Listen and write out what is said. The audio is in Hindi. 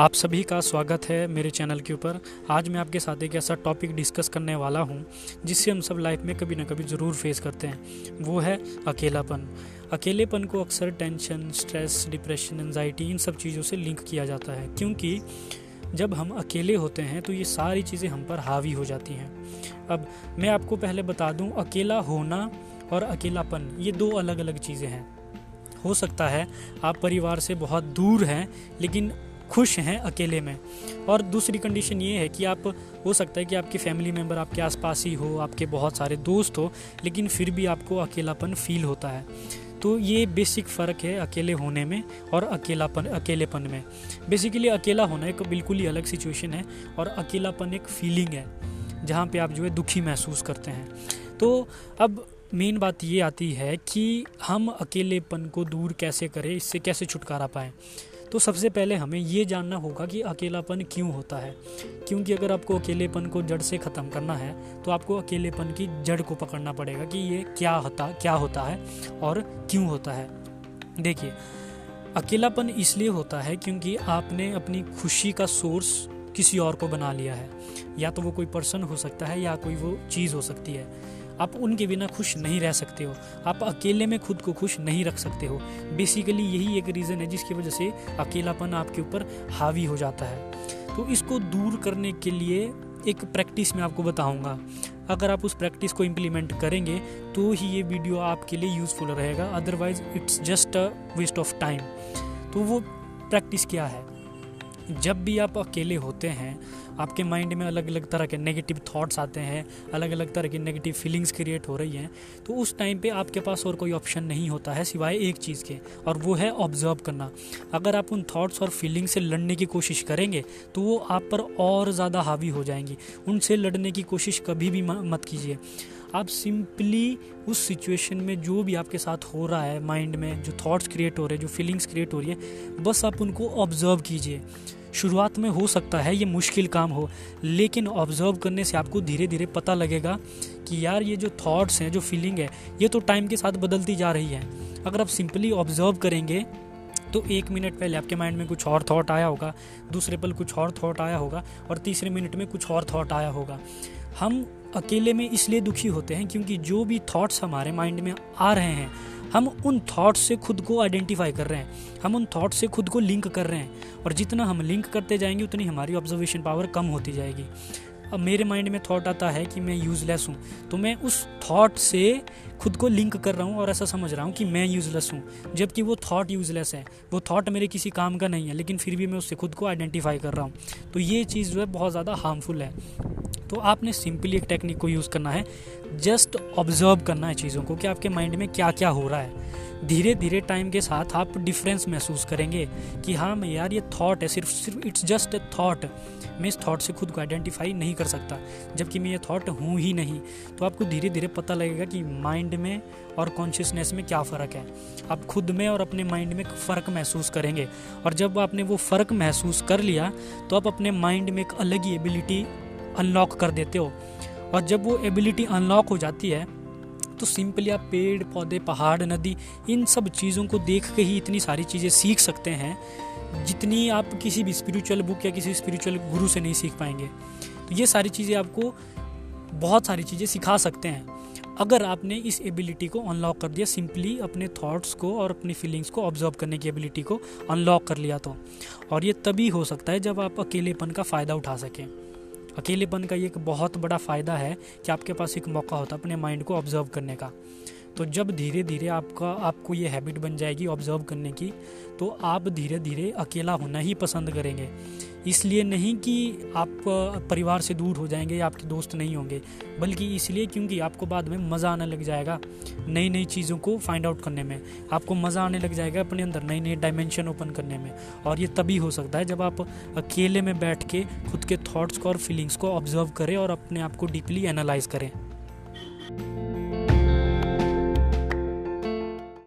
आप सभी का स्वागत है मेरे चैनल के ऊपर। आज मैं आपके साथ एक ऐसा टॉपिक डिस्कस करने वाला हूँ जिससे हम सब लाइफ में कभी ना कभी ज़रूर फेस करते हैं। वो है अकेलापन। अकेलेपन को अक्सर टेंशन स्ट्रेस डिप्रेशन एनजाइटी इन सब चीज़ों से लिंक किया जाता है, क्योंकि जब हम अकेले होते हैं तो ये सारी चीज़ें हम पर हावी हो जाती हैं। अब मैं आपको पहले बता दूँ, अकेला होना और अकेलापन, ये दो अलग अलग चीज़ें हैं। हो सकता है आप परिवार से बहुत दूर हैं, लेकिन खुश हैं अकेले में। और दूसरी कंडीशन ये है कि आप, हो सकता है कि आपके फैमिली मेंबर आपके आसपास ही हो, आपके बहुत सारे दोस्त हो, लेकिन फिर भी आपको अकेलापन फील होता है। तो ये बेसिक फ़र्क है अकेले होने में और अकेलापन, अकेलेपन में। बेसिकली अकेला होना एक बिल्कुल ही अलग सिचुएशन है और अकेलापन एक फीलिंग है, जहाँ पे आप जो है दुखी महसूस करते हैं। तो अब मेन बात ये आती है कि हम अकेलेपन को दूर कैसे करें, इससे कैसे छुटकारा पाएँ? तो सबसे पहले हमें ये जानना होगा कि अकेलापन क्यों होता है। क्योंकि अगर आपको अकेलेपन को जड़ से ख़त्म करना है तो आपको अकेलेपन की जड़ को पकड़ना पड़ेगा कि ये क्या होता क्या होता है और क्यों होता है। देखिए, अकेलापन इसलिए होता है क्योंकि आपने अपनी खुशी का सोर्स किसी और को बना लिया है। या तो वो कोई पर्सन हो सकता है या कोई वो चीज़ हो सकती है। आप उनके बिना खुश नहीं रह सकते हो। आप अकेले में खुद को खुश नहीं रख सकते हो। बेसिकली यही एक रीज़न है जिसकी वजह से अकेलापन आपके ऊपर हावी हो जाता है। तो इसको दूर करने के लिए एक प्रैक्टिस मैं आपको बताऊँगा। अगर आप उस प्रैक्टिस को इम्प्लीमेंट करेंगे तो ही ये वीडियो आपके लिए यूज़फुल रहेगा। Otherwise it's just a waste of time तो वो प्रैक्टिस क्या है? जब भी आप अकेले होते हैं आपके माइंड में अलग अलग तरह के नेगेटिव थॉट्स आते हैं अलग अलग तरह की नेगेटिव फीलिंग्स क्रिएट हो रही हैं तो उस टाइम पे आपके पास और कोई ऑप्शन नहीं होता है सिवाय एक चीज़ के, और वो है ऑब्ज़र्व करना। अगर आप उन थॉट्स और फीलिंग से लड़ने की कोशिश करेंगे तो वो आप पर और ज़्यादा हावी हो जाएँगी। उनसे लड़ने की कोशिश कभी भी मत कीजिए। आप सिंपली उस सिचुएशन में जो भी आपके साथ हो रहा है माइंड में, जो थॉट्स क्रिएट हो रहे हैं, जो फीलिंग्स क्रिएट हो रही है, बस आप उनको ऑब्ज़र्व कीजिए। शुरुआत में हो सकता है ये मुश्किल काम हो, लेकिन ऑब्ज़र्व करने से आपको धीरे धीरे पता लगेगा कि यार ये जो थॉट्स हैं, जो फीलिंग है, ये तो टाइम के साथ बदलती जा रही है। अगर आप सिंपली ऑब्ज़र्व करेंगे तो एक मिनट पहले आपके माइंड में कुछ और थॉट आया होगा, दूसरे पल कुछ और थॉट आया होगा, और तीसरे मिनट में कुछ और थॉट आया होगा। हम अकेले में इसलिए दुखी होते हैं क्योंकि जो भी थॉट्स हमारे माइंड में आ रहे हैं, हम उन थॉट्स से खुद को आइडेंटिफाई कर रहे हैं। हम उन थॉट्स से खुद को लिंक कर रहे हैं और जितना हम लिंक करते जाएँगे, उतनी हमारी ऑब्जर्वेशन पावर कम होती जाएगी। अब मेरे माइंड में थॉट आता है कि मैं यूज़लेस हूँ तो मैं उस थॉट से खुद को लिंक कर रहा हूँ और ऐसा समझ रहा हूँ कि मैं यूज़लेस हूँ, जबकि वो थॉट यूज़लेस है। वो थॉट मेरे किसी काम का नहीं है, लेकिन फिर भी मैं उससे खुद को आइडेंटिफाई कर रहा हूँ। तो ये चीज़ जो है बहुत ज़्यादा हार्मफुल है। तो आपने सिंपली एक टेक्निक को यूज़ करना है, जस्ट ऑब्ज़र्व करना है चीज़ों को कि आपके माइंड में क्या क्या हो रहा है। धीरे धीरे टाइम के साथ आप डिफरेंस महसूस करेंगे कि हाँ मैं यार ये थॉट है, सिर्फ़ सिर्फ़ इट्स जस्ट ए थॉट मैं इस थॉट से खुद को आइडेंटिफाई नहीं कर सकता, जबकि मैं ये थॉट हूँ ही नहीं। तो आपको धीरे धीरे पता लगेगा कि माइंड में और कॉन्शियसनेस में क्या फ़र्क है। आप खुद में और अपने माइंड में फ़र्क महसूस करेंगे। और जब आपने वो फ़र्क महसूस कर लिया तो आप अपने माइंड में एक अलग ही एबिलिटी अनलॉक कर देते हो। और जब वो एबिलिटी अनलॉक हो जाती है तो सिंपली आप पेड़, पौधे, पहाड़, नदी, इन सब चीज़ों को देख के ही इतनी सारी चीज़ें सीख सकते हैं, जितनी आप किसी भी स्पिरिचुअल बुक या किसी स्पिरिचुअल गुरु से नहीं सीख पाएँगे। तो ये सारी चीज़ें आपको बहुत सारी चीज़ें सिखा सकते हैं। अगर आपने इस एबिलिटी को अनलॉक कर दिया सिंपली अपने थॉट्स को और अपनी फीलिंग्स को ऑब्ज़र्व करने की एबिलिटी को अनलॉक कर लिया तो। और ये तभी हो सकता है जब आप अकेलेपन का फ़ायदा उठा सकें। अकेलेपन का ये एक बहुत बड़ा फ़ायदा है कि आपके पास एक मौका होता है अपने माइंड को ऑब्ज़र्व करने का। तो जब धीरे धीरे आपका, आपको ये हैबिट बन जाएगी ऑब्ज़र्व करने की तो आप धीरे धीरे अकेला होना ही पसंद करेंगे। इसलिए नहीं कि आप परिवार से दूर हो जाएँगे या आपके दोस्त नहीं होंगे, बल्कि इसलिए क्योंकि आपको बाद में मज़ा आने लग जाएगा नई नई चीज़ों को फाइंड आउट करने में। आपको मज़ा आने लग जाएगा अपने अंदर नई नई डायमेंशन ओपन करने में। और ये तभी हो सकता है जब आप अकेले में बैठ के खुद के थॉट्स को और फीलिंग्स को ऑब्ज़र्व करें और अपने आप को डीपली एनालाइज करें।